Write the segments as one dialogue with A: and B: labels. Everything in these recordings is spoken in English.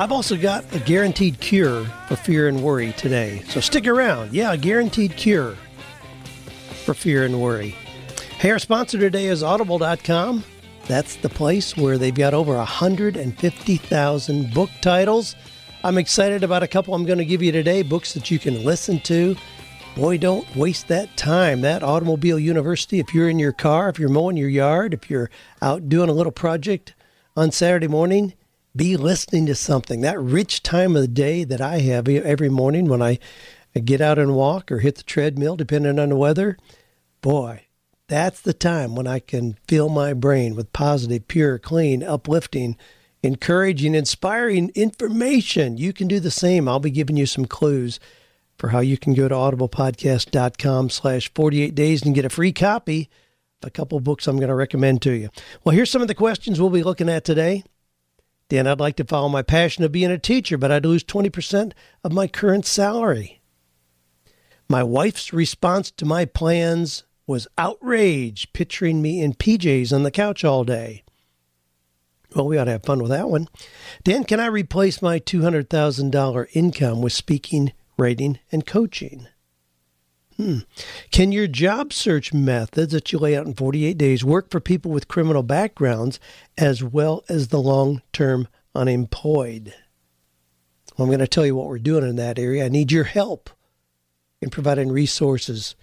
A: I've also got a guaranteed cure for fear and worry today. So stick around. Yeah, a guaranteed cure for fear and worry. Hey, our sponsor today is Audible.com. That's the place where they've got over 150,000 book titles. I'm excited about a couple I'm going to give you today, books that you can listen to. Boy, don't waste that time. That Automobile University, if you're in your car, if you're mowing your yard, if you're out doing a little project on Saturday morning, be listening to something. That rich time of the day that I have every morning when I get out and walk or hit the treadmill, depending on the weather, boy, that's the time when I can fill my brain with positive, pure, clean, uplifting, encouraging, inspiring information. You can do the same. I'll be giving you some clues for how you can go to audiblepodcast.com slash 48 days and get a free copy of a couple books I'm going to recommend to you. Well, here's some of the questions we'll be looking at today. Dan, I'd like to follow my passion of being a teacher, but I'd lose 20% of my current salary. My wife's response to my plans was outrage, picturing me in PJs on the couch all day. Well, we ought to have fun with that one. Dan, can I replace my $200,000 income with speaking, writing, and coaching? Hmm. Can your job search methods that you lay out in 48 days work for people with criminal backgrounds as well as the long term unemployed? Well, I'm going to tell you what we're doing in that area. I need your help in providing resources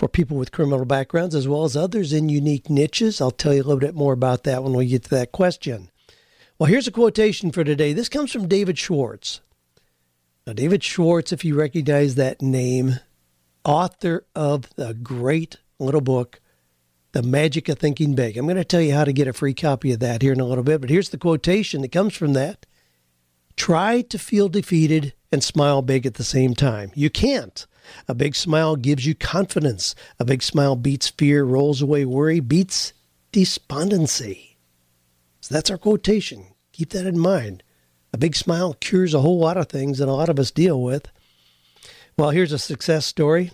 A: for people with criminal backgrounds as well as others in unique niches. I'll tell you a little bit more about that when we get to that question. Well, here's a quotation for today. This comes from David Schwartz. Now, David Schwartz, if you recognize that name, author of the great little book, The Magic of Thinking Big. I'm going to tell you how to get a free copy of that here in a little bit, but here's the quotation that comes from that Try to feel defeated and smile big at the same time. You can't. A big smile gives you confidence. A big smile beats fear, rolls away worry, beats despondency. So that's our quotation. Keep that in mind. A big smile cures a whole lot of things that a lot of us deal with. Well, here's a success story.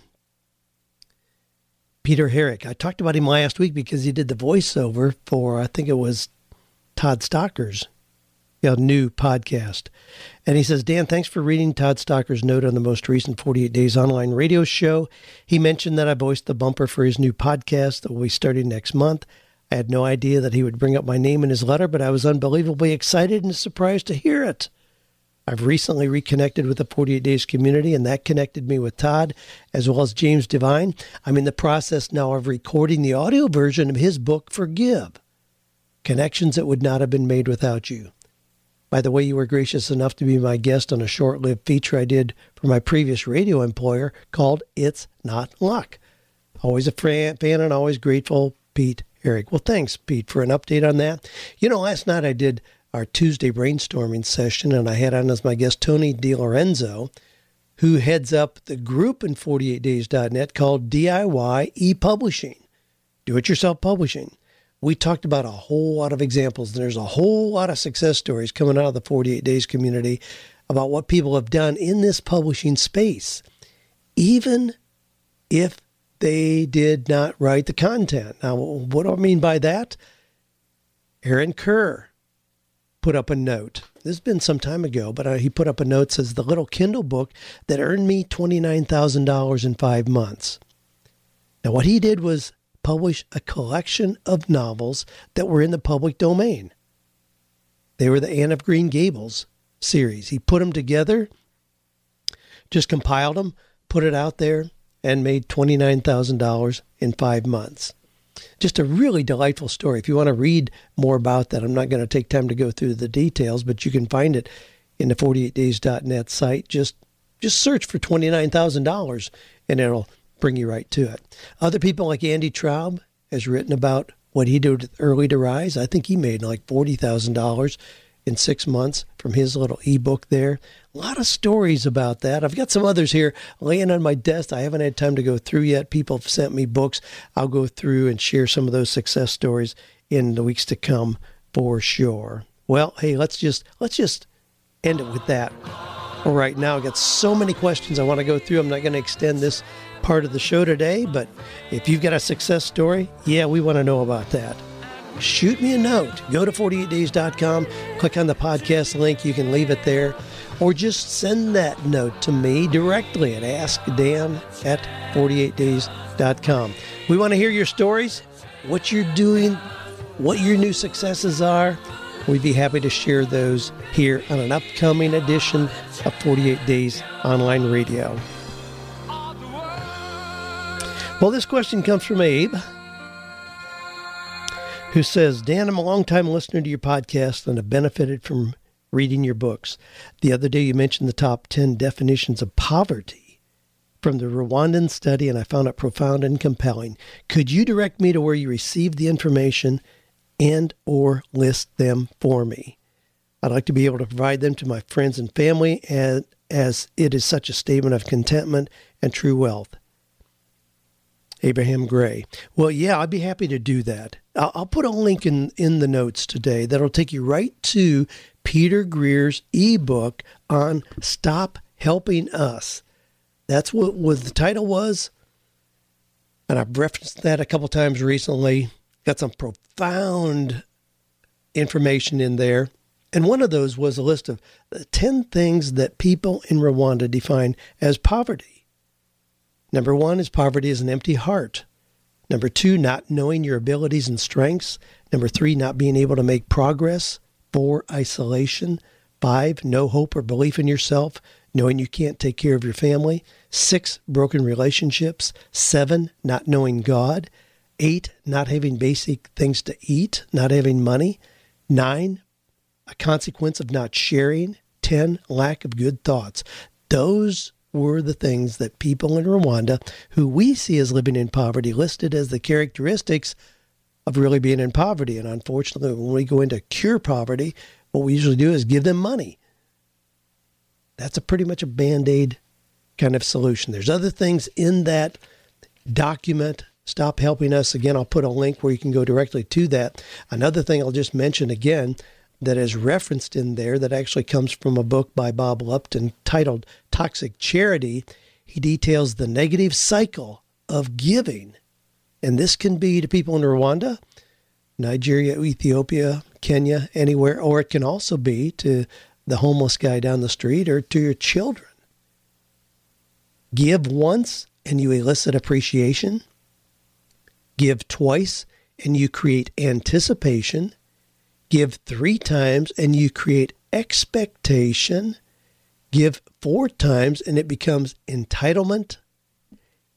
A: Peter Herrick. I talked about him last week because he did the voiceover for, I think it was Todd Stocker's you know, new podcast. And he says, Dan, thanks for reading Todd Stocker's note on the most recent 48 Days online radio show. He mentioned that I voiced the bumper for his new podcast that will be starting next month. I had no idea that he would bring up my name in his letter, but I was unbelievably excited and surprised to hear it. I've recently reconnected with the 48 Days community, and that connected me with Todd as well as James Devine. I'm in the process now of recording the audio version of his book, Forgive Connections That Would Not Have Been Made Without You. By the way, you were gracious enough to be my guest on a short lived feature I did for my previous radio employer called It's Not Luck. Always a fan and always grateful, Pete Herrick. Well, thanks, Pete, for an update on that. You know, last night I did our Tuesday brainstorming session, and I had on as my guest Tony DiLorenzo, who heads up the group in 48days.net called DIY e-publishing, do-it-yourself publishing. We talked about a whole lot of examples. There's a whole lot of success stories coming out of the 48 Days community about what people have done in this publishing space, even if they did not write the content. Now, what do I mean by that? Aaron Kerr put up a note. This has been some time ago, but uh, he put up a note says the little Kindle book that earned me $29,000 in 5 months. Now what he did was publish a collection of novels that were in the public domain. They were the Anne of Green Gables series. He put them together, just compiled them, put it out there, and made $29,000 in five months just a really delightful story. If you want to read more about that, I'm not going to take time to go through the details, but you can find it in the 48days.net site. Just just search for $29,000 and it'll bring you right to it. Other people like Andy Traub has written about what he did early to rise. I think he made like $40,000 in six months from his little ebook there. A lot of stories about that. I've got some others here laying on my desk. I haven't had time to go through yet. People have sent me books. I'll go through and share some of those success stories in the weeks to come for sure. Well, hey, let's just let's just end it with that. All right, now I've got so many questions I want to go through. I'm not going to extend this part of the show today, but if you've got a success story, yeah, we want to know about that shoot me a note. Go to 48days.com, click on the podcast link. You can leave it there. Or just send that note to me directly at askdan at 48days.com. We want to hear your stories, what you're doing, what your new successes are. We'd be happy to share those here on an upcoming edition of 48 Days Online Radio. Well, this question comes from Abe who says, Dan, I'm a long-time listener to your podcast and have benefited from reading your books. The other day you mentioned the top 10 definitions of poverty from the Rwandan study, and I found it profound and compelling. Could you direct me to where you received the information and or list them for me? I'd like to be able to provide them to my friends and family and as it is such a statement of contentment and true wealth. Abraham Gray. Well, yeah, I'd be happy to do that. I'll, put a link in, in the notes today that'll take you right to Peter Greer's ebook on Stop Helping Us. That's what, what the title was. And I've referenced that a couple times recently. Got some profound information in there. And one of those was a list of 10 things that people in Rwanda define as poverty. Number one is poverty is an empty heart. Number two, not knowing your abilities and strengths. Number three, not being able to make progress. Four, isolation. Five, no hope or belief in yourself, knowing you can't take care of your family. Six, broken relationships. Seven, not knowing God. Eight, not having basic things to eat, not having money. Nine, a consequence of not sharing. Ten, lack of good thoughts. Those were the things that people in Rwanda, who we see as living in poverty, listed as the characteristics of really being in poverty. And unfortunately, when we go into cure poverty, what we usually do is give them money. That's a pretty much a band aid kind of solution. There's other things in that document. Stop helping us. Again, I'll put a link where you can go directly to that. Another thing I'll just mention again that is referenced in there that actually comes from a book by Bob Lupton titled Toxic Charity. He details the negative cycle of giving. And this can be to people in Rwanda, Nigeria, Ethiopia, Kenya, anywhere, or it can also be to the homeless guy down the street or to your children. Give once and you elicit appreciation. Give twice and you create anticipation. Give three times and you create expectation. Give four times and it becomes entitlement.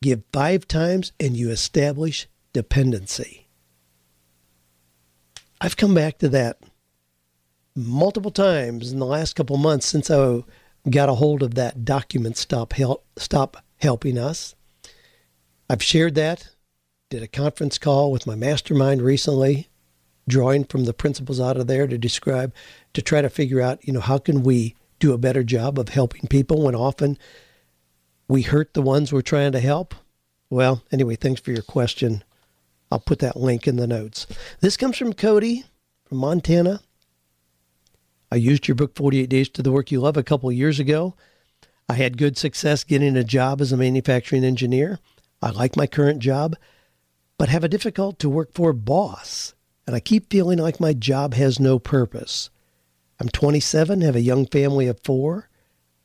A: Give five times and you establish dependency. I've come back to that multiple times in the last couple months since I got a hold of that document stop help stop helping us. I've shared that, did a conference call with my mastermind recently drawing from the principles out of there to describe, to try to figure out, you know, how can we do a better job of helping people when often we hurt the ones we're trying to help? Well, anyway, thanks for your question. I'll put that link in the notes. This comes from Cody from Montana. I used your book 48 Days to the Work You Love a couple years ago. I had good success getting a job as a manufacturing engineer. I like my current job, but have a difficult to work for boss and I keep feeling like my job has no purpose. I'm 27, have a young family of four.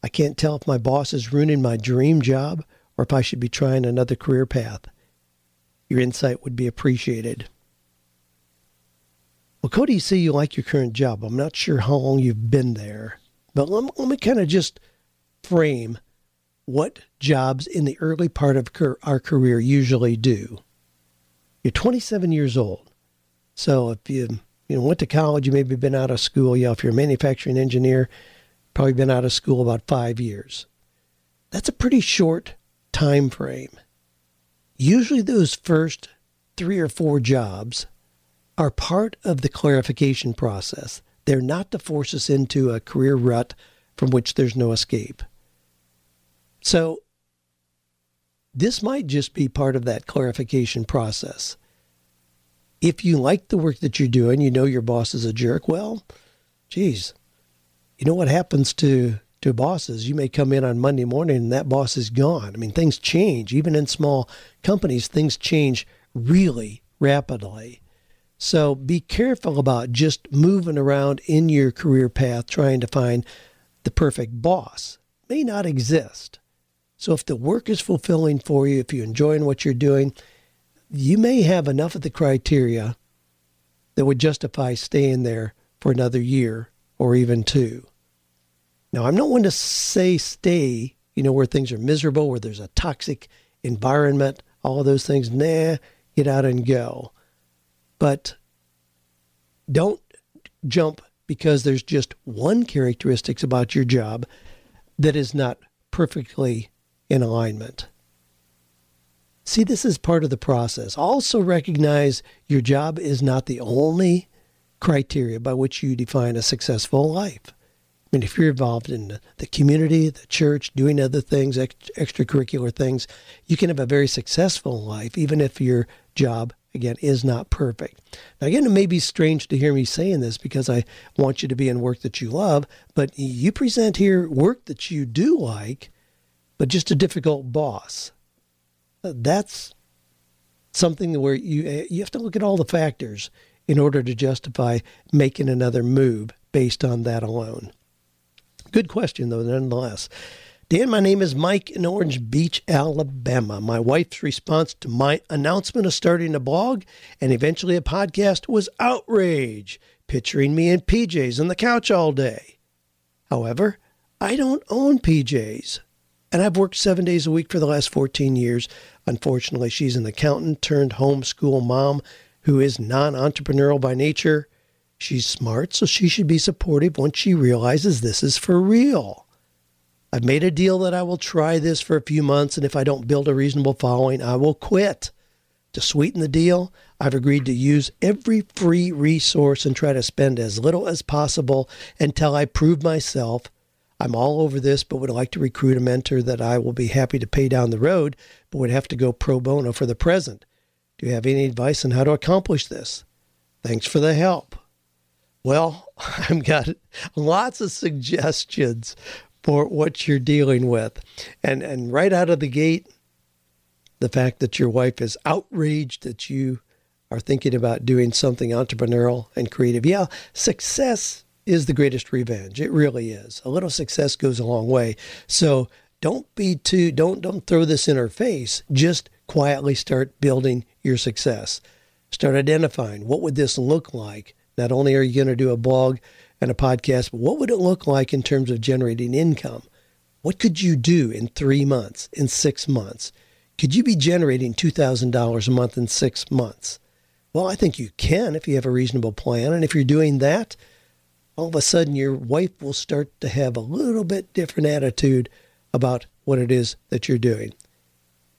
A: I can't tell if my boss is ruining my dream job or if I should be trying another career path. Your insight would be appreciated. Well, Cody, you say you like your current job. I'm not sure how long you've been there, but let me, let me kind of just frame what jobs in the early part of our career usually do. You're 27 years old. So if you you know went to college, you maybe been out of school. Yeah, if you're a manufacturing engineer, probably been out of school about five years. That's a pretty short time frame. Usually, those first three or four jobs are part of the clarification process. They're not to force us into a career rut from which there's no escape. So, this might just be part of that clarification process. If you like the work that you're doing, you know your boss is a jerk, well, geez, you know what happens to to bosses. You may come in on Monday morning and that boss is gone. I mean, things change. Even in small companies, things change really rapidly. So be careful about just moving around in your career path trying to find the perfect boss. May not exist. So if the work is fulfilling for you, if you're enjoying what you're doing, you may have enough of the criteria that would justify staying there for another year or even two. Now, I'm not one to say stay, you know, where things are miserable, where there's a toxic environment, all those things. Nah, get out and go. But don't jump because there's just one characteristics about your job that is not perfectly in alignment. See, this is part of the process. Also recognize your job is not the only criteria by which you define a successful life I mean, if you're involved in the community, the church, doing other things, extracurricular things, you can have a very successful life, even if your job, again, is not perfect. Now, again, it may be strange to hear me saying this because I want you to be in work that you love, but you present here work that you do like, but just a difficult boss. That's something where you eh, you have to look at all the factors in order to justify making another move based on that alone. Good question, though, nonetheless. Dan, my name is Mike in Orange Beach, Alabama. My wife's response to my announcement of starting a blog and eventually a podcast was outrage, picturing me in PJs on the couch all day. However, I don't own PJs, and I've worked seven days a week for the last 14 years. Unfortunately, she's an accountant turned homeschool mom who is non entrepreneurial by nature She's smart, so she should be supportive once she realizes this is for real. I've made a deal that I will try this for a few months, and if I don't build a reasonable following, I will quit. To sweeten the deal, I've agreed to use every free resource and try to spend as little as possible until I prove myself. I'm all over this, but would like to recruit a mentor that I will be happy to pay down the road, but would have to go pro bono for the present. Do you have any advice on how to accomplish this? Thanks for the help. Well, I've got lots of suggestions for what you're dealing with. And and right out of the gate, the fact that your wife is outraged that you are thinking about doing something entrepreneurial and creative. Yeah, success is the greatest revenge. It really is. A little success goes a long way. So don't be too don't don't throw this in her face. Just quietly start building your success. Start identifying what would this look like not only are you going to do a blog and a podcast, but what would it look like in terms of generating income? What could you do in three months, in six months? Could you be generating $2,000 a month in six months? Well, I think you can if you have a reasonable plan. And if you're doing that, all of a sudden your wife will start to have a little bit different attitude about what it is that you're doing.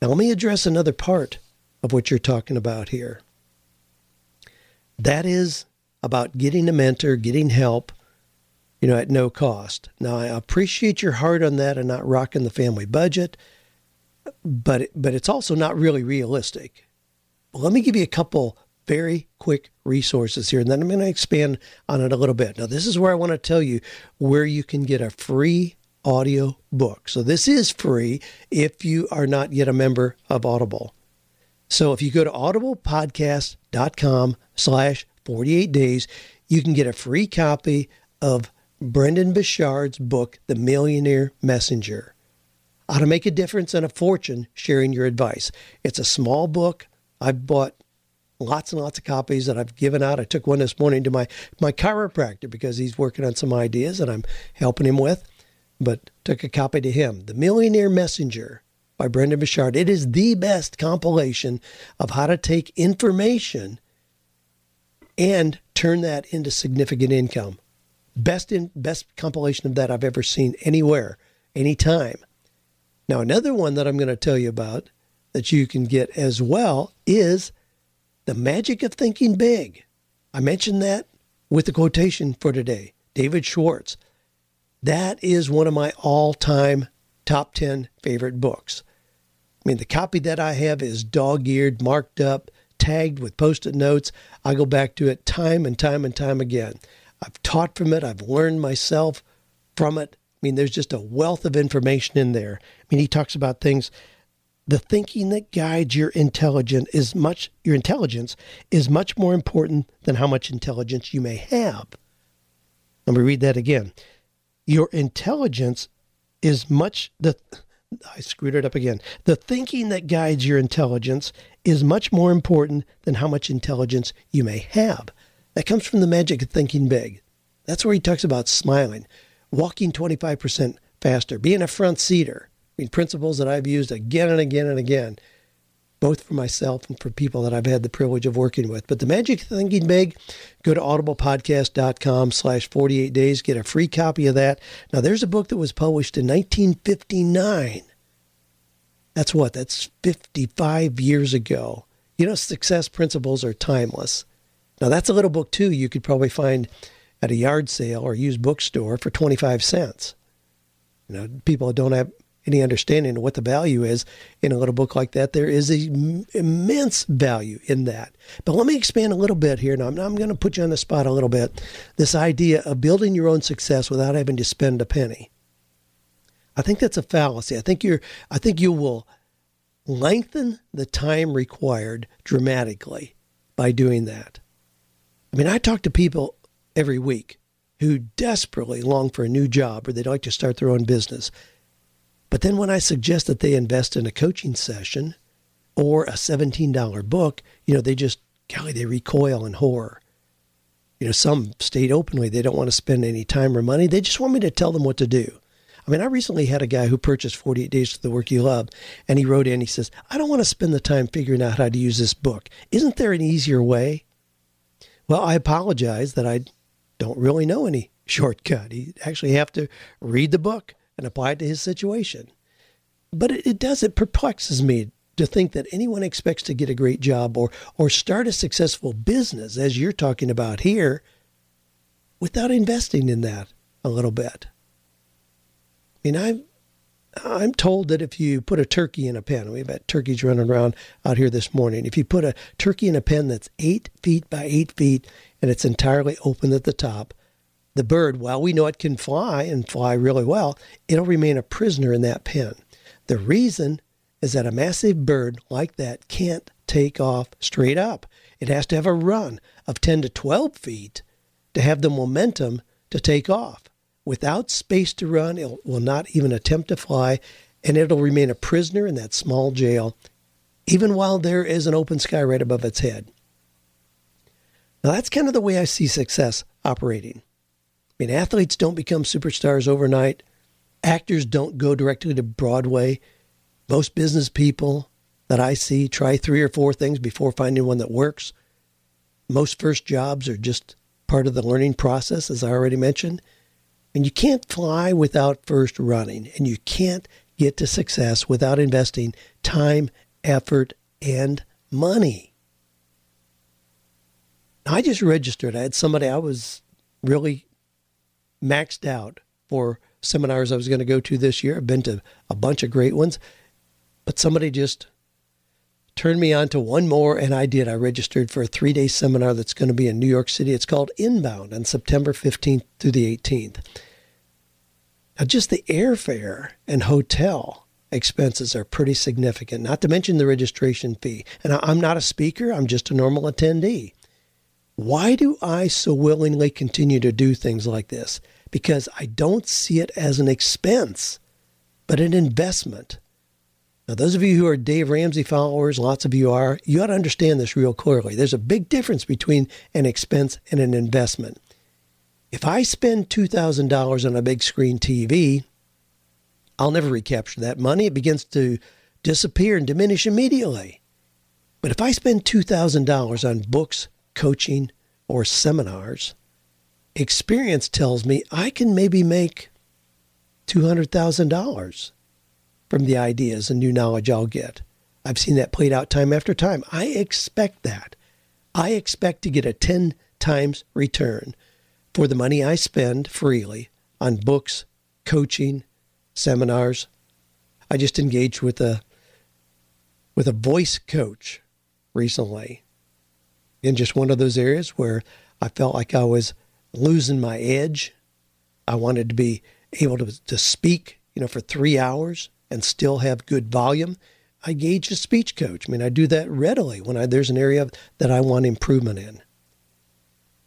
A: Now, let me address another part of what you're talking about here. That is about getting a mentor, getting help, you know, at no cost. Now, I appreciate your heart on that and not rocking the family budget, but but it's also not really realistic. Well, let me give you a couple very quick resources here, and then I'm going to expand on it a little bit. Now, this is where I want to tell you where you can get a free audio book. So this is free if you are not yet a member of Audible. So if you go to audiblepodcast.com slash 48 days, you can get a free copy of Brendon Burchard's book, The Millionaire Messenger. How to make a difference and a fortune sharing your advice. It's a small book. I've bought lots and lots of copies that I've given out. I took one this morning to my, my chiropractor because he's working on some ideas that I'm helping him with, but took a copy to him. The Millionaire Messenger by Brendon Burchard. It is the best compilation of how to take information and turn that into significant income. Best in best compilation of that I've ever seen anywhere, anytime. Now another one that I'm going to tell you about that you can get as well is the magic of thinking big. I mentioned that with the quotation for today David Schwartz. That is one of my all time top 10 favorite books. I mean, the copy that I have is dog eared, marked up, tagged with post it notes. I go back to it time and time and time again. I've taught from it, I've learned myself from it. I mean, there's just a wealth of information in there. I mean, he talks about things. The thinking that guides your intelligence is much your intelligence is much more important than how much intelligence you may have. Let me read that again. Your intelligence is much the I screwed it up again. The thinking that guides your intelligence is much more important than how much intelligence you may have. That comes from the magic of thinking big. That's where he talks about smiling, walking 25% faster, being a front seater. Mean, principles that I've used again and again and again both for myself and for people that I've had the privilege of working with. But the magic thinking big, go to audiblepodcast.com slash 48 days, get a free copy of that. Now, there's a book that was published in 1959. That's what? That's 55 years ago. You know, success principles are timeless. Now, that's a little book, too, you could probably find at a yard sale or used bookstore for 25 cents. You know, people don't have any understanding of what the value is in a little book like that, there is a immense value in that. But let me expand a little bit here. Now, I'm, I'm going to put you on the spot a little bit. This idea of building your own success without having to spend a penny. I think that's a fallacy. I think you're. I think you will lengthen the time required dramatically by doing that. I mean, I talk to people every week who desperately long for a new job or they'd like to start their own business. But then when I suggest that they invest in a coaching session or a $17 book, you know, they just, golly, they recoil in horror. You know, some state openly they don't want to spend any time or money. They just want me to tell them what to do. I mean, I recently had a guy who purchased 48 Days to the Work You Love, and he wrote in, he says, I don't want to spend the time figuring out how to use this book. Isn't there an easier way? Well, I apologize that I don't really know any shortcut. You actually have to read the book and apply it to his situation. But it, it does, it perplexes me to think that anyone expects to get a great job or, or start a successful business, as you're talking about here, without investing in that a little bit. I mean, I'm, I'm told that if you put a turkey in a pen, we've had turkeys running around out here this morning. If you put a turkey in a pen that's eight feet by eight feet and it's entirely open at the top, the bird, while we know it can fly and fly really well, it'll remain a prisoner in that pen. The reason is that a massive bird like that can't take off straight up. It has to have a run of 10 to 12 feet to have the momentum to take off. Without space to run, it will not even attempt to fly, and it'll remain a prisoner in that small jail, even while there is an open sky right above its head. Now, that's kind of the way I see success operating. I mean, athletes don't become superstars overnight. Actors don't go directly to Broadway. Most business people that I see try three or four things before finding one that works. Most first jobs are just part of the learning process, as I already mentioned. And you can't fly without first running, and you can't get to success without investing time, effort, and money. I just registered. I had somebody I was really maxed out for seminars I was going to go to this year. I've been to a bunch of great ones, but somebody just turned me on to one more, and I did. I registered for a three day seminar that's going to be in New York City. It's called Inbound on September 15th through the 18th. Now, just the airfare and hotel expenses are pretty significant, not to mention the registration fee. And I'm not a speaker, I'm just a normal attendee. Why do I so willingly continue to do things like this? Because I don't see it as an expense, but an investment. Now, those of you who are Dave Ramsey followers, lots of you are, you ought to understand this real clearly. There's a big difference between an expense and an investment. If I spend $2,000 on a big screen TV, I'll never recapture that money. It begins to disappear and diminish immediately. But if I spend $2,000 on books, coaching, or seminars, experience tells me I can maybe make $200,000 from the ideas and new knowledge I'll get. I've seen that played out time after time. I expect that. I expect to get a 10 times return for the money I spend freely on books, coaching, seminars. I just engaged with a with a voice coach recently in just one of those areas where I felt like I was losing my edge. I wanted to be able to, to speak, you know, for three hours and still have good volume. I engage a speech coach. I mean, I do that readily when I, there's an area that I want improvement in.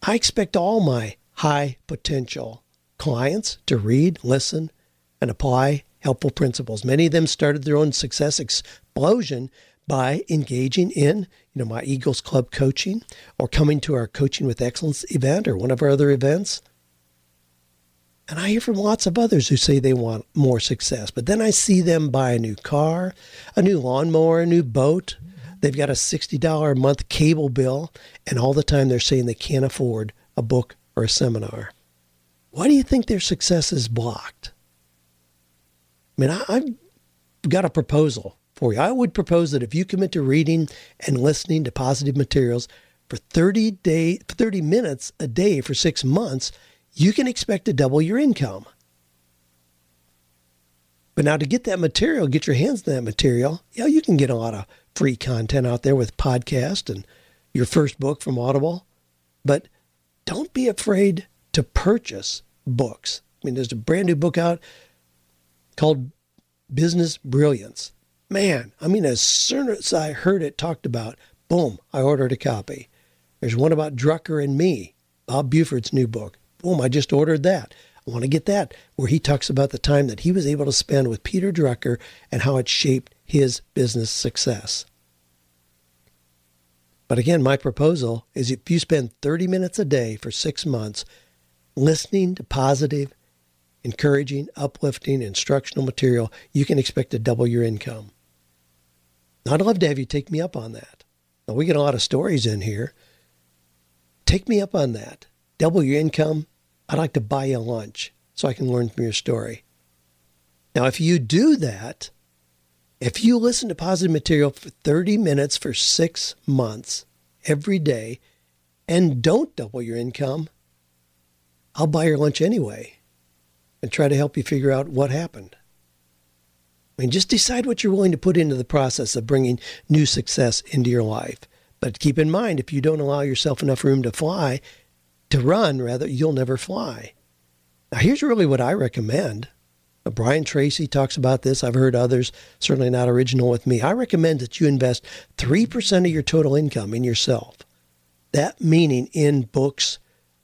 A: I expect all my high potential clients to read, listen, and apply helpful principles. Many of them started their own success explosion by engaging in, you know, my Eagles Club coaching or coming to our Coaching with Excellence event or one of our other events. And I hear from lots of others who say they want more success, but then I see them buy a new car, a new lawnmower, a new boat. They've got a $60 a month cable bill, and all the time they're saying they can't afford a book or a seminar. Why do you think their success is blocked? I mean, I, I've got a proposal for you. I would propose that if you commit to reading and listening to positive materials for 30 day 30 minutes a day for 6 months, you can expect to double your income. But now to get that material, get your hands on that material, yeah, you can get a lot of free content out there with podcast and your first book from Audible. But don't be afraid to purchase books. I mean, there's a brand new book out called Business Brilliance man, I mean, as soon as I heard it talked about, boom, I ordered a copy. There's one about Drucker and me, Bob Buford's new book. Boom, I just ordered that. I want to get that, where he talks about the time that he was able to spend with Peter Drucker and how it shaped his business success. But again, my proposal is if you spend 30 minutes a day for six months listening to positive, encouraging, uplifting, instructional material, you can expect to double your income. I'd love to have you take me up on that. Now, we get a lot of stories in here. Take me up on that. Double your income. I'd like to buy you lunch so I can learn from your story. Now, if you do that, if you listen to positive material for 30 minutes for six months every day and don't double your income, I'll buy your lunch anyway and try to help you figure out what happened. I mean, just decide what you're willing to put into the process of bringing new success into your life. But keep in mind, if you don't allow yourself enough room to fly, to run rather, you'll never fly. Now, here's really what I recommend. Now, Brian Tracy talks about this. I've heard others, certainly not original with me. I recommend that you invest 3% of your total income in yourself. That meaning in books,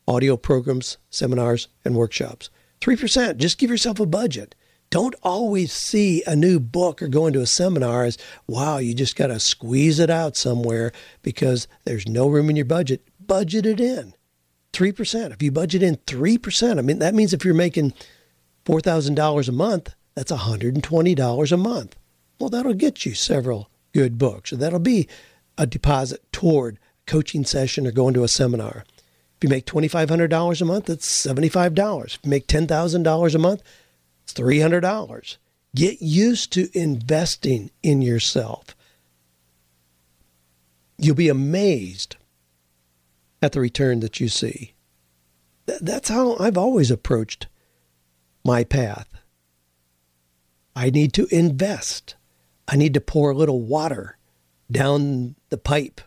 A: audio programs, seminars, and workshops. 3%. Just give yourself a budget don't always see a new book or go into a seminar as, wow, you just got to squeeze it out somewhere because there's no room in your budget. Budget it in 3%. If you budget in 3%, I mean, that means if you're making $4,000 a month, that's $120 a month. Well, that'll get you several good books. Or that'll be a deposit toward a coaching session or going to a seminar. If you make $2,500 a month, that's $75. If you make $10,000 a month, it's $300. Get used to investing in yourself. You'll be amazed at the return that you see. That's how I've always approached my path. I need to invest. I need to pour a little water down the pipe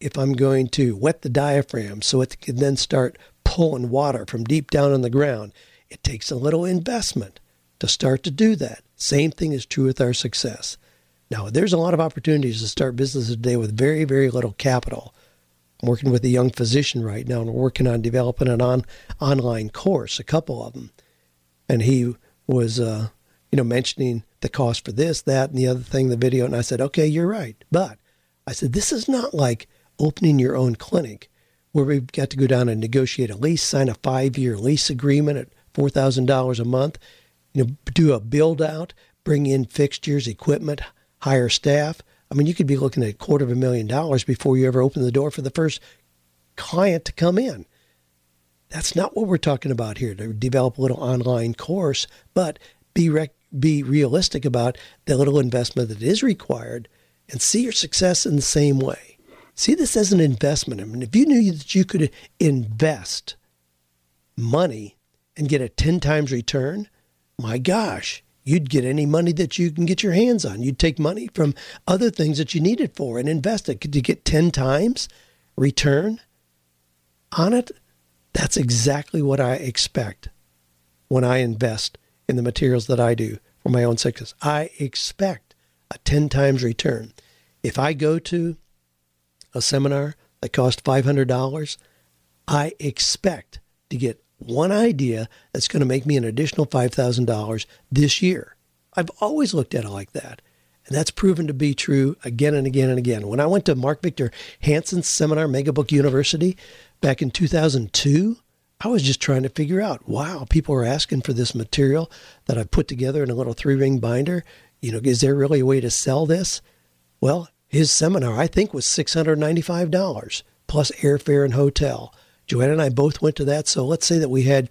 A: if I'm going to wet the diaphragm so it can then start pulling water from deep down on the ground. It takes a little investment to start to do that. Same thing is true with our success. Now, there's a lot of opportunities to start businesses today with very, very little capital. I'm working with a young physician right now, and we're working on developing an on, online course, a couple of them. And he was, uh, you know, mentioning the cost for this, that, and the other thing, the video. And I said, okay, you're right. But I said, this is not like opening your own clinic where we've got to go down and negotiate a lease, sign a five year lease agreement at $4,000 a month you know, do a build out, bring in fixtures, equipment, hire staff. I mean, you could be looking at a quarter of a million dollars before you ever open the door for the first client to come in. That's not what we're talking about here to develop a little online course, but be rec- be realistic about the little investment that is required and see your success in the same way. See this as an investment. I mean, if you knew that you could invest money and get a 10 times return, my gosh, you'd get any money that you can get your hands on. You'd take money from other things that you need it for and invest it. Could you get 10 times return on it? That's exactly what I expect when I invest in the materials that I do for my own success. I expect a 10 times return. If I go to a seminar that costs $500, I expect to get one idea that's going to make me an additional $5,000 this year. I've always looked at it like that. And that's proven to be true again and again and again. When I went to Mark Victor Hansen's seminar, Megabook University, back in 2002, I was just trying to figure out wow, people are asking for this material that I put together in a little three ring binder. You know, is there really a way to sell this? Well, his seminar, I think, was $695 plus airfare and hotel. Joanna and I both went to that. So let's say that we had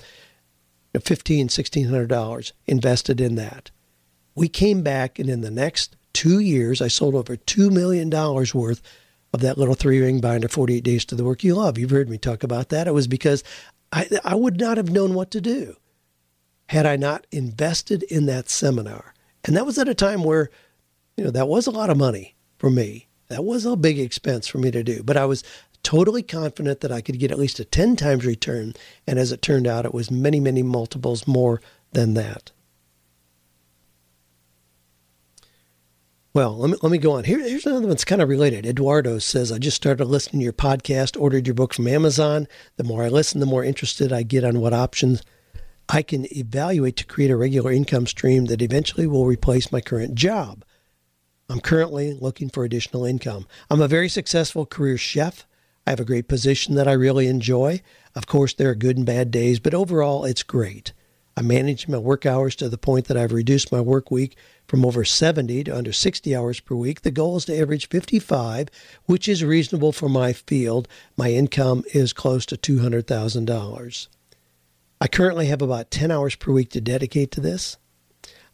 A: $1,500, $1,600 invested in that. We came back, and in the next two years, I sold over $2 million worth of that little three ring binder, 48 Days to the Work You Love. You've heard me talk about that. It was because I, I would not have known what to do had I not invested in that seminar. And that was at a time where, you know, that was a lot of money for me. That was a big expense for me to do. But I was totally confident that I could get at least a 10 times return. And as it turned out, it was many, many multiples more than that. Well, let me, let me go on. Here, here's another one that's kind of related. Eduardo says, I just started listening to your podcast, ordered your book from Amazon. The more I listen, the more interested I get on what options I can evaluate to create a regular income stream that eventually will replace my current job. I'm currently looking for additional income. I'm a very successful career chef. I have a great position that I really enjoy. Of course, there are good and bad days, but overall, it's great. I manage my work hours to the point that I've reduced my work week from over 70 to under 60 hours per week. The goal is to average 55, which is reasonable for my field. My income is close to $200,000. I currently have about 10 hours per week to dedicate to this.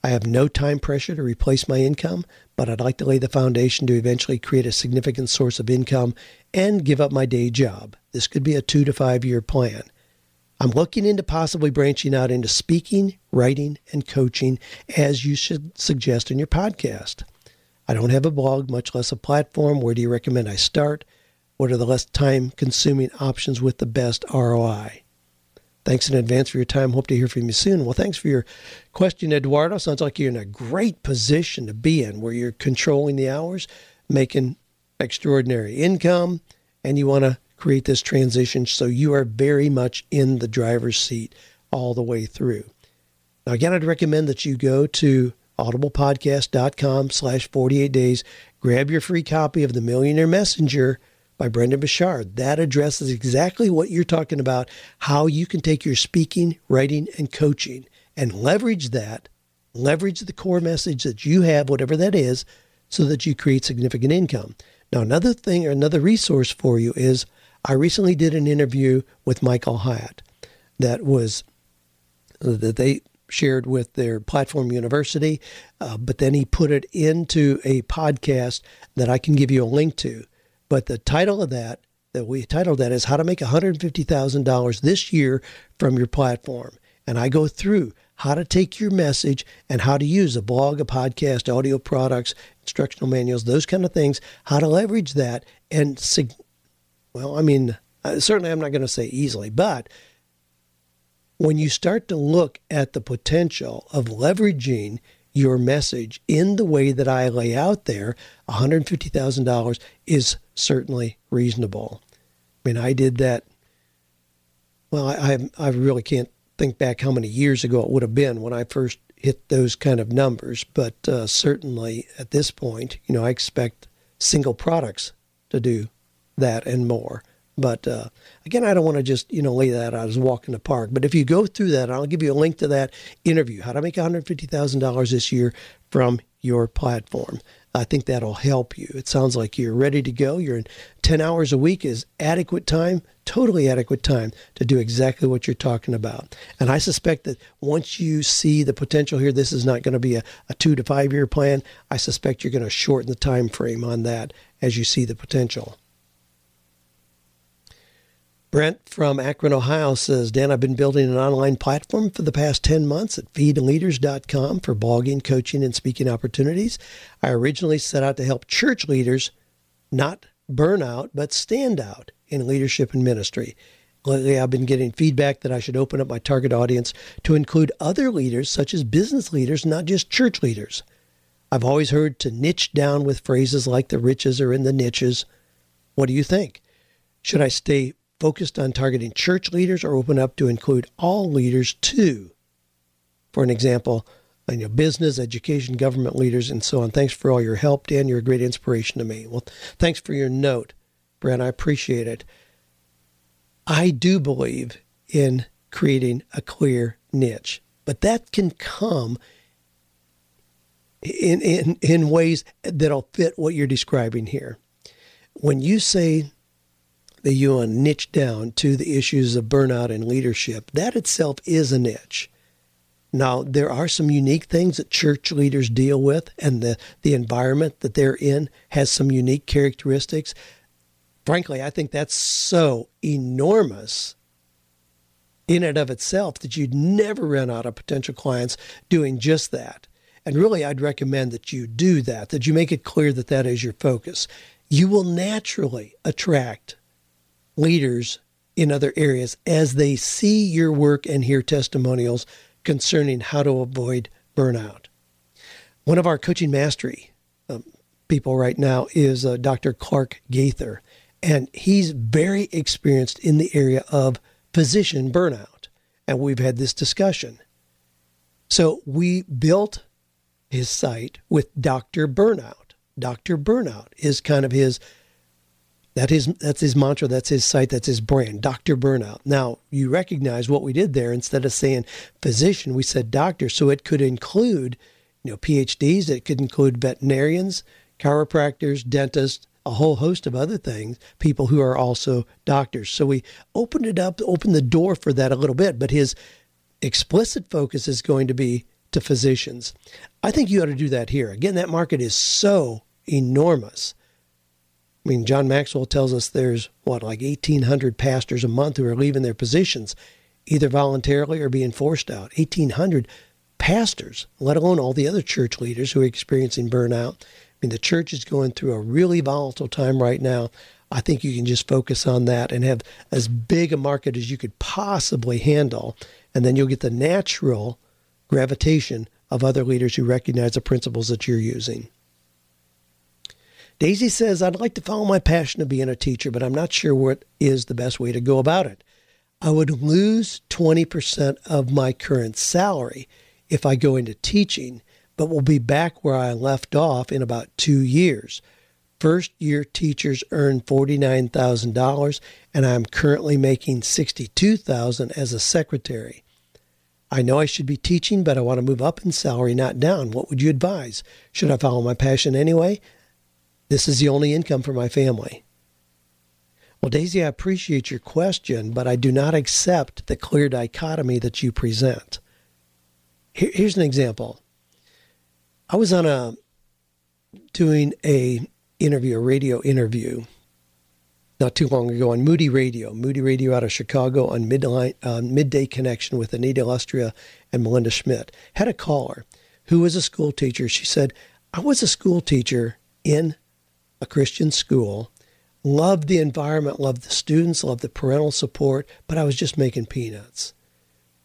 A: I have no time pressure to replace my income, but I'd like to lay the foundation to eventually create a significant source of income and give up my day job. This could be a two to five year plan. I'm looking into possibly branching out into speaking, writing, and coaching, as you should suggest in your podcast. I don't have a blog, much less a platform. Where do you recommend I start? What are the less time consuming options with the best ROI? Thanks in advance for your time. Hope to hear from you soon. Well, thanks for your question, Eduardo. Sounds like you're in a great position to be in where you're controlling the hours, making extraordinary income, and you want to create this transition so you are very much in the driver's seat all the way through. Now, again, I'd recommend that you go to audiblepodcast.com slash 48 days, grab your free copy of The Millionaire Messenger by Brendon Burchard. That addresses exactly what you're talking about, how you can take your speaking, writing, and coaching and leverage that, leverage the core message that you have, whatever that is, so that you create significant income. Now, another thing or another resource for you is I recently did an interview with Michael Hyatt that was that they shared with their platform university, uh, but then he put it into a podcast that I can give you a link to. But the title of that that we titled that is how to make $150,000 this year from your platform. And I go through how to take your message and how to use a blog, a podcast, audio products, instructional manuals, those kind of things, how to leverage that and well, I mean, uh, certainly I'm not going to say easily, but when you start to look at the potential of leveraging your message in the way that I lay out there, $150,000 is certainly reasonable. I mean, I did that. Well, I, I really can't think back how many years ago it would have been when I first hit those kind of numbers, but uh, certainly at this point, you know, I expect single products to do that and more. But uh, again, I don't want to just you know lay that out as walk in the park. But if you go through that, I'll give you a link to that interview, how to make one hundred fifty thousand dollars this year from your platform. I think that'll help you. It sounds like you're ready to go. You're in 10 hours a week is adequate time, totally adequate time to do exactly what you're talking about. And I suspect that once you see the potential here, this is not going to be a, a two to five year plan. I suspect you're going to shorten the time frame on that as you see the potential. Brent from Akron, Ohio says, Dan, I've been building an online platform for the past 10 months at feedleaders.com for blogging, coaching, and speaking opportunities. I originally set out to help church leaders not burn out, but stand out in leadership and ministry. Lately, I've been getting feedback that I should open up my target audience to include other leaders, such as business leaders, not just church leaders. I've always heard to niche down with phrases like the riches are in the niches. What do you think? Should I stay focused on targeting church leaders or open up to include all leaders too. For an example, you know, business, education, government leaders, and so on. Thanks for all your help, Dan. You're a great inspiration to me. Well, thanks for your note, Brent. I appreciate it. I do believe in creating a clear niche, but that can come in, in, in ways that'll fit what you're describing here. When you say want to niche down to the issues of burnout and leadership, that itself is a niche. Now, there are some unique things that church leaders deal with, and the, the environment that they're in has some unique characteristics. Frankly, I think that's so enormous in and of itself that you'd never run out of potential clients doing just that. And really, I'd recommend that you do that, that you make it clear that that is your focus. You will naturally attract leaders in other areas as they see your work and hear testimonials concerning how to avoid burnout. One of our coaching mastery um, people right now is uh, Dr. Clark Gaither, and he's very experienced in the area of physician burnout. And we've had this discussion. So we built his site with Dr. Burnout. Dr. Burnout is kind of his that is that's his mantra, that's his site, that's his brand, Dr. Burnout. Now, you recognize what we did there instead of saying physician, we said doctor, so it could include, you know, PhDs, it could include veterinarians, chiropractors, dentists, a whole host of other things, people who are also doctors. So we opened it up, opened the door for that a little bit, but his explicit focus is going to be to physicians. I think you ought to do that here. Again, that market is so enormous I mean, John Maxwell tells us there's what, like 1,800 pastors a month who are leaving their positions, either voluntarily or being forced out. 1,800 pastors, let alone all the other church leaders who are experiencing burnout. I mean, the church is going through a really volatile time right now. I think you can just focus on that and have as big a market as you could possibly handle. And then you'll get the natural gravitation of other leaders who recognize the principles that you're using. Daisy says, I'd like to follow my passion of being a teacher, but I'm not sure what is the best way to go about it. I would lose 20% of my current salary if I go into teaching, but will be back where I left off in about two years. First year teachers earn $49,000 and I'm currently making $62,000 as a secretary. I know I should be teaching, but I want to move up in salary, not down. What would you advise? Should I follow my passion anyway? This is the only income for my family. Well, Daisy, I appreciate your question, but I do not accept the clear dichotomy that you present. here's an example. I was on a doing a interview, a radio interview, not too long ago on Moody Radio, Moody Radio out of Chicago on midline, uh, midday connection with Anita Lustrea and Melinda Schmidt. Had a caller who was a school teacher. She said, "I was a school teacher in a Christian school, loved the environment, loved the students, loved the parental support, but I was just making peanuts.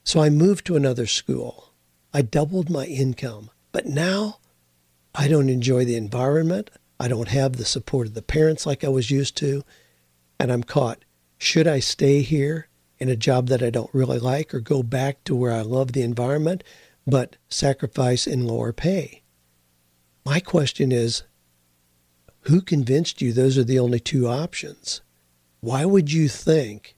A: So I moved to another school. I doubled my income, but now I don't enjoy the environment. I don't have the support of the parents like I was used to, and I'm caught. Should I stay here in a job that I don't really like or go back to where I love the environment but sacrifice in lower pay? My question is who convinced you those are the only two options? Why would you think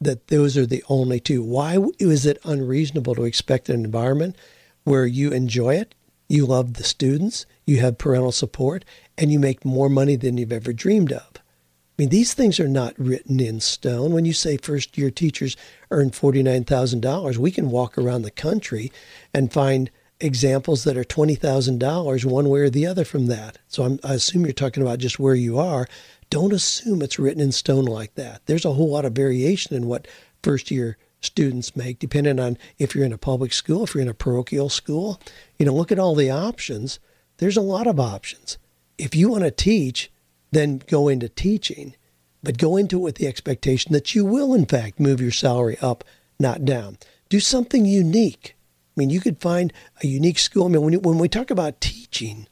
A: that those are the only two? Why is it unreasonable to expect an environment where you enjoy it, you love the students, you have parental support, and you make more money than you've ever dreamed of? I mean, these things are not written in stone. When you say first year teachers earn $49,000, we can walk around the country and find examples that are $20,000 one way or the other from that. So I'm, i assume you're talking about just where you are. don't assume it's written in stone like that. There's a whole lot of variation in what first year students make, depending on if you're in a public school, if you're in a parochial school. You know, look at all the options. There's a lot of options. If you want to teach, then go into teaching, but go into it with the expectation that you will, in fact, move your salary up, not down. Do something unique. I mean, you could find a unique school. I mean, when, when we talk about teaching,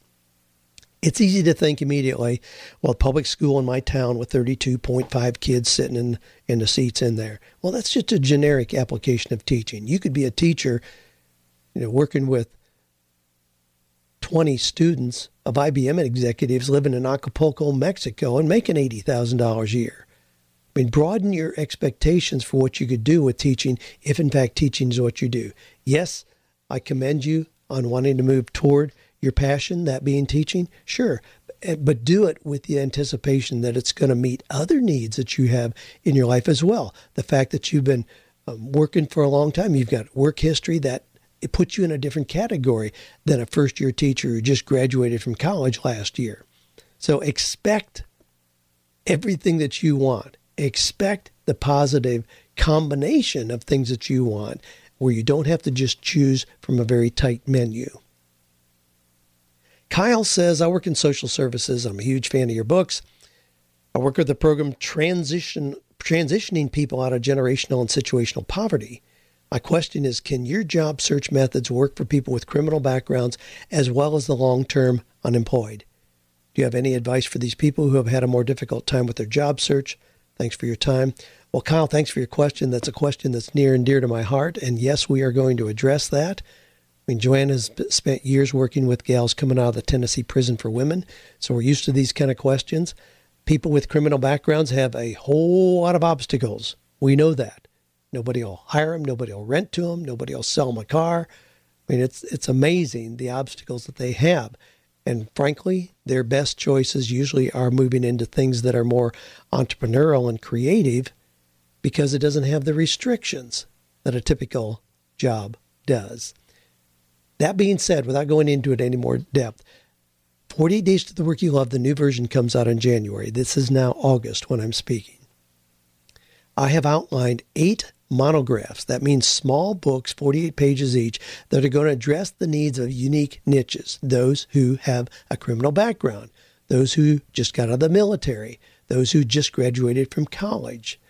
A: it's easy to think immediately, well, public school in my town with 32.5 kids sitting in, in the seats in there. Well, that's just a generic application of teaching. You could be a teacher, you know, working with 20 students of IBM executives living in Acapulco, Mexico, and making $80,000 a year. I mean, broaden your expectations for what you could do with teaching, if in fact teaching is what you do. Yes, I commend you on wanting to move toward your passion, that being teaching, sure, eh, but do it with the anticipation that it's going to meet other needs that you have in your life as well. The fact that you've been um, working for a long time, you've got work history that it puts you in a different category than a first year teacher who just graduated from college last year. So expect everything that you want. Expect the positive combination of things that you want where you don't have to just choose from a very tight menu. Kyle says, I work in social services. I'm a huge fan of your books. I work with the program Transition transitioning people out of generational and situational poverty. My question is Can your job search methods work for people with criminal backgrounds as well as the long term unemployed? Do you have any advice for these people who have had a more difficult time with their job search? Thanks for your time. Well, Kyle, thanks for your question. That's a question that's near and dear to my heart. And yes, we are going to address that. I mean, Joanne has spent years working with gals coming out of the Tennessee prison for women, so we're used to these kind of questions. People with criminal backgrounds have a whole lot of obstacles. We know that. Nobody will hire them. Nobody will rent to them. Nobody will sell them a car. I mean, it's it's amazing the obstacles that they have. And frankly, their best choices usually are moving into things that are more entrepreneurial and creative because it doesn't have the restrictions that a typical job does. That being said, without going into it any more depth, 48 Days to the Work You Love, the new version comes out in January. This is now August when I'm speaking. I have outlined eight monographs. That means small books, 48 pages each, that are going to address the needs of unique niches. Those who have a criminal background, those who just got out of the military, those who just graduated from college,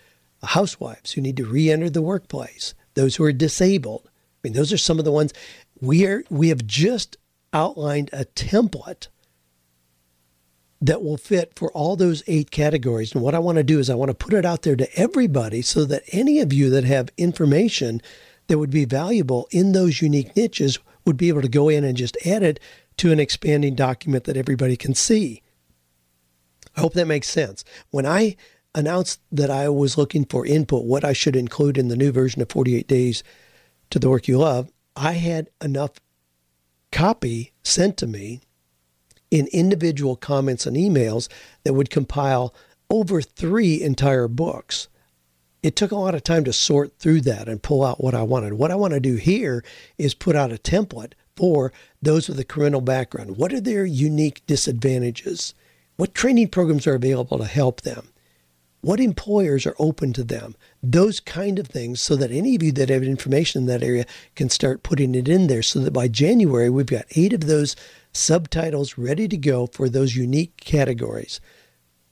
A: housewives who need to re enter the workplace, those who are disabled. I mean, those are some of the ones we are we have just outlined a template that will fit for all those eight categories. And what I want to do is I want to put it out there to everybody so that any of you that have information that would be valuable in those unique niches would be able to go in and just add it to an expanding document that everybody can see. I hope that makes sense. When I announced that I was looking for input, what I should include in the new version of 48 Days to the Work You Love, I had enough copy sent to me in individual comments and emails that would compile over three entire books. It took a lot of time to sort through that and pull out what I wanted. What I want to do here is put out a template for those with a criminal background. What are their unique disadvantages? What training programs are available to help them? What employers are open to them, those kind of things, so that any of you that have information in that area can start putting it in there. So that by January, we've got eight of those subtitles ready to go for those unique categories.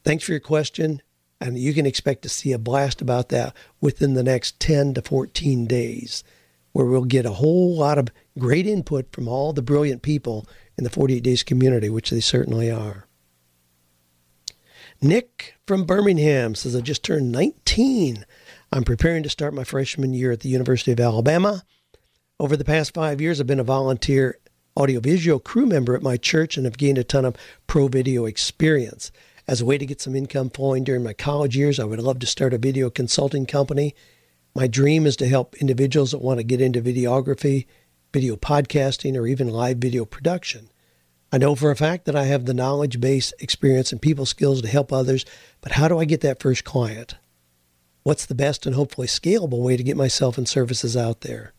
A: Thanks for your question. And you can expect to see a blast about that within the next 10 to 14 days, where we'll get a whole lot of great input from all the brilliant people in the 48 Days community, which they certainly are. Nick from Birmingham says, I just turned 19. I'm preparing to start my freshman year at the University of Alabama. Over the past five years, I've been a volunteer audiovisual crew member at my church and have gained a ton of pro video experience. As a way to get some income flowing during my college years, I would love to start a video consulting company. My dream is to help individuals that want to get into videography, video podcasting, or even live video production. I know for a fact that I have the knowledge base, experience, and people skills to help others, but how do I get that first client? What's the best and hopefully scalable way to get myself and services out there?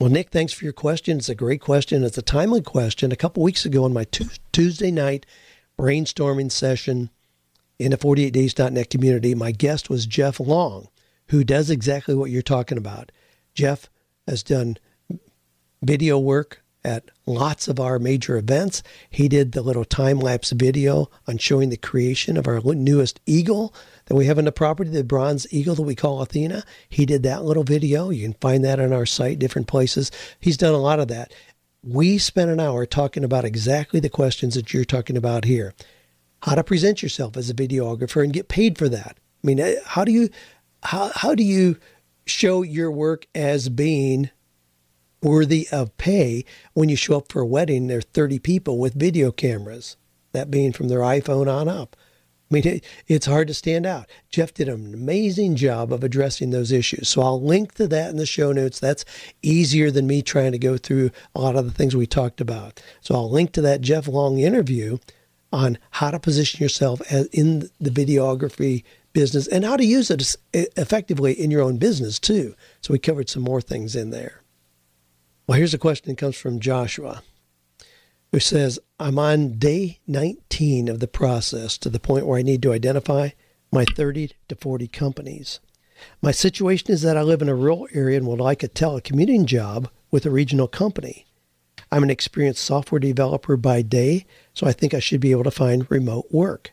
A: Well, Nick, thanks for your question. It's a great question. It's a timely question. A couple weeks ago on my Tuesday night brainstorming session, in the 48days.net community. My guest was Jeff Long, who does exactly what you're talking about. Jeff has done video work at lots of our major events. He did the little time lapse video on showing the creation of our newest eagle that we have in the property, the bronze eagle that we call Athena. He did that little video. You can find that on our site, different places. He's done a lot of that. We spent an hour talking about exactly the questions that you're talking about here. How to present yourself as a videographer and get paid for that. I mean, eh, how do you how how do you show your work as being worthy of pay when you show up for a wedding. There are 30 people with video cameras, that being from their iPhone on up. I mean, it, it's hard to stand out. Jeff did an amazing job of addressing those issues. So I'll link to that in the show notes. That's easier than me trying to go through a lot of the things we talked about. So I'll link to that Jeff Long interview on how to position yourself as in the videography business and how to use it effectively in your own business too. So we covered some more things in there. Well, here's a question that comes from Joshua, who says, I'm on day 19 of the process to the point where I need to identify my 30 to 40 companies. My situation is that I live in a rural area and would like a telecommuting job with a regional company. I'm an experienced software developer by day, so I think I should be able to find remote work.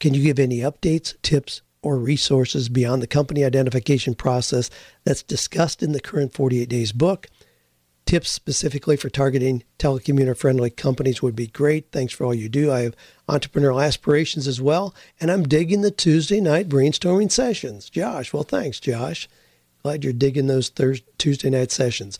A: Can you give any updates, tips, or resources beyond the company identification process that's discussed in the current 48 days book? Tips specifically for targeting telecommuter friendly companies would be great. Thanks for all you do. I have entrepreneurial aspirations as well, and I'm digging the Tuesday night brainstorming sessions. Josh, well, thanks, Josh. Glad you're digging those Thursday, Tuesday night sessions.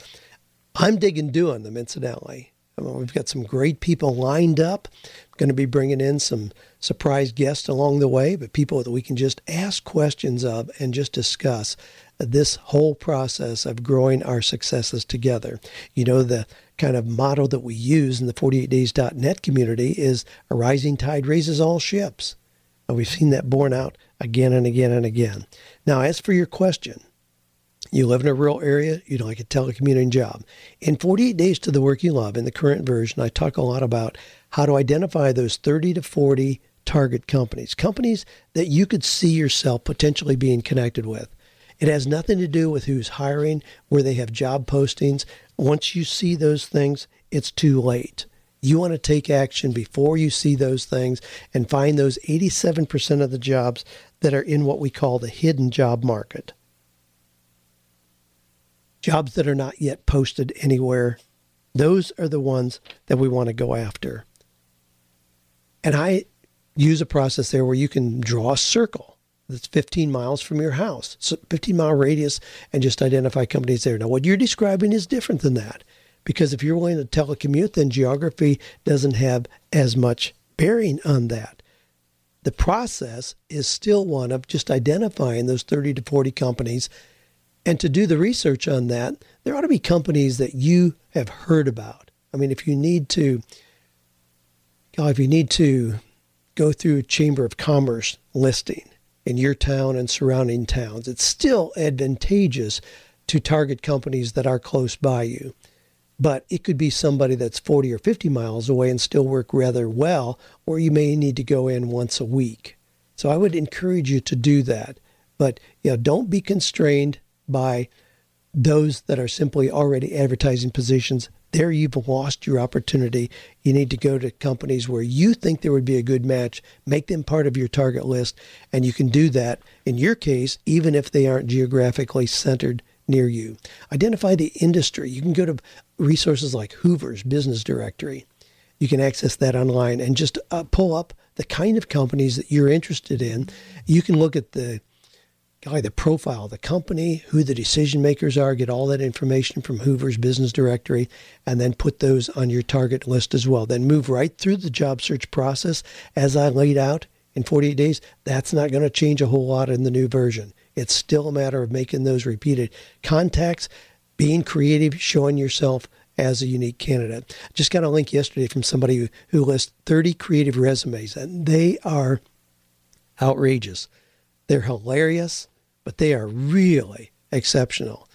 A: I'm digging doing them, incidentally. I mean, we've got some great people lined up. Going to be bringing in some surprise guests along the way, but people that we can just ask questions of and just discuss this whole process of growing our successes together. You know, the kind of motto that we use in the 48days.net community is a rising tide raises all ships. And we've seen that borne out again and again and again. Now, as for your question, you live in a rural area, you'd like a telecommuting job. In 48 Days to the Work You Love, in the current version, I talk a lot about how to identify those 30 to 40 target companies, companies that you could see yourself potentially being connected with. It has nothing to do with who's hiring, where they have job postings. Once you see those things, it's too late. You want to take action before you see those things and find those 87% of the jobs that are in what we call the hidden job market. Jobs that are not yet posted anywhere. Those are the ones that we want to go after. And I use a process there where you can draw a circle that's 15 miles from your house, so 15 mile radius, and just identify companies there. Now, what you're describing is different than that, because if you're willing to telecommute, then geography doesn't have as much bearing on that. The process is still one of just identifying those 30 to 40 companies. And to do the research on that, there ought to be companies that you have heard about. I mean, if you need to, if you need to go through a Chamber of Commerce listing, in your town and surrounding towns. It's still advantageous to target companies that are close by you. But it could be somebody that's 40 or 50 miles away and still work rather well, or you may need to go in once a week. So I would encourage you to do that. But you know, don't be constrained by those that are simply already advertising positions there you've lost your opportunity. You need to go to companies where you think there would be a good match, make them part of your target list, and you can do that in your case, even if they aren't geographically centered near you. Identify the industry. You can go to resources like Hoover's Business Directory. You can access that online and just uh, pull up the kind of companies that you're interested in. You can look at the the profile of the company, who the decision makers are, get all that information from Hoover's business directory, and then put those on your target list as well. Then move right through the job search process as I laid out in 48 days. That's not going to change a whole lot in the new version. It's still a matter of making those repeated contacts, being creative, showing yourself as a unique candidate. Just got a link yesterday from somebody who, who lists 30 creative resumes, and they are outrageous. They're hilarious but they are really exceptional.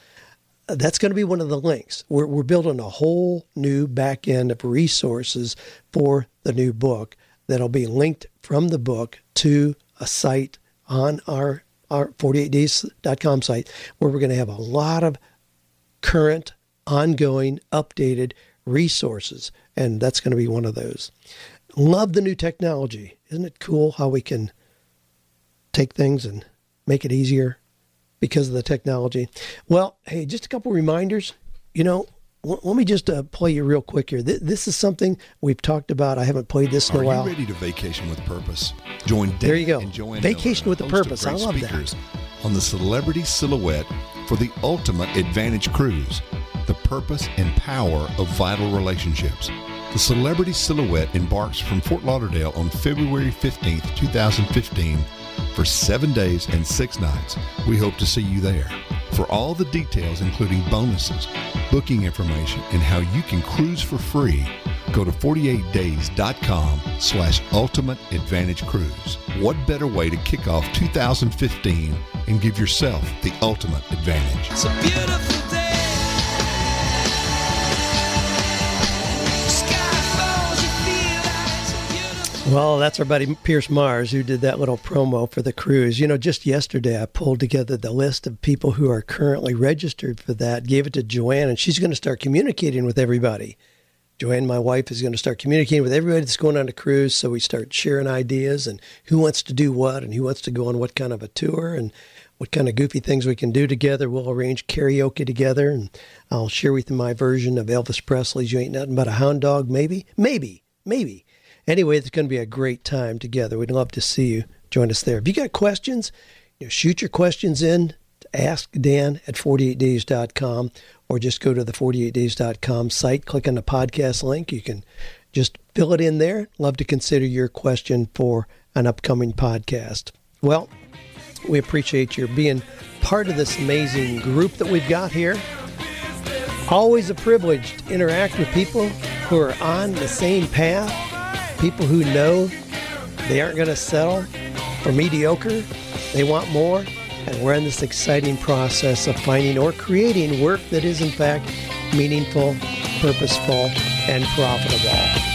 A: Uh, that's going to be one of the links. We're, we're building a whole new back end of resources for the new book that'll be linked from the book to a site on our our 48days.com site where we're going to have a lot of current, ongoing, updated resources. And that's going to be one of those. Love the new technology. Isn't it cool how we can take things and make it easier because of the technology? Well, hey, just a couple reminders. You know, let me just uh, play you real quick here. This is something we've talked about. I haven't played this in
B: Are
A: a while.
B: Are you ready to vacation with purpose? Join Dan
A: there you go.
B: and Joanne
A: vacation
B: Miller,
A: with a purpose. I love that.
B: On the Celebrity Silhouette for the ultimate advantage cruise, the purpose and power of vital relationships. The Celebrity Silhouette embarks from Fort Lauderdale on February 15th, 2015 for seven days and six nights. We hope to see you there. For all the details, including bonuses, booking information, and how you can cruise for free, go to 48days.com slash ultimate advantage cruise. What better way to kick off 2015 and give yourself the ultimate advantage?
A: Well, that's our buddy Pierce Mars who did that little promo for the cruise. You know, just yesterday I pulled together the list of people who are currently registered for that, gave it to Joanne, and she's going to start communicating with everybody. Joanne, my wife, is going to start communicating with everybody that's going on a cruise. So we start sharing ideas and who wants to do what and who wants to go on what kind of a tour and what kind of goofy things we can do together. We'll arrange karaoke together and I'll share with you my version of Elvis Presley's You Ain't Nothing But a Hound Dog, maybe, maybe, maybe. Anyway, it's going to be a great time together. We'd love to see you join us there. If you got questions, you know, shoot your questions in ask Dan at 48days.com or just go to the 48days.com site, click on the podcast link. You can just fill it in there. Love to consider your question for an upcoming podcast. Well, we appreciate your being part of this amazing group that we've got here. Always a privilege to interact with people who are on the same path people who know they aren't going to settle for mediocre, they want more, and we're in this exciting process of finding or creating work that is, in fact, meaningful, purposeful, and profitable.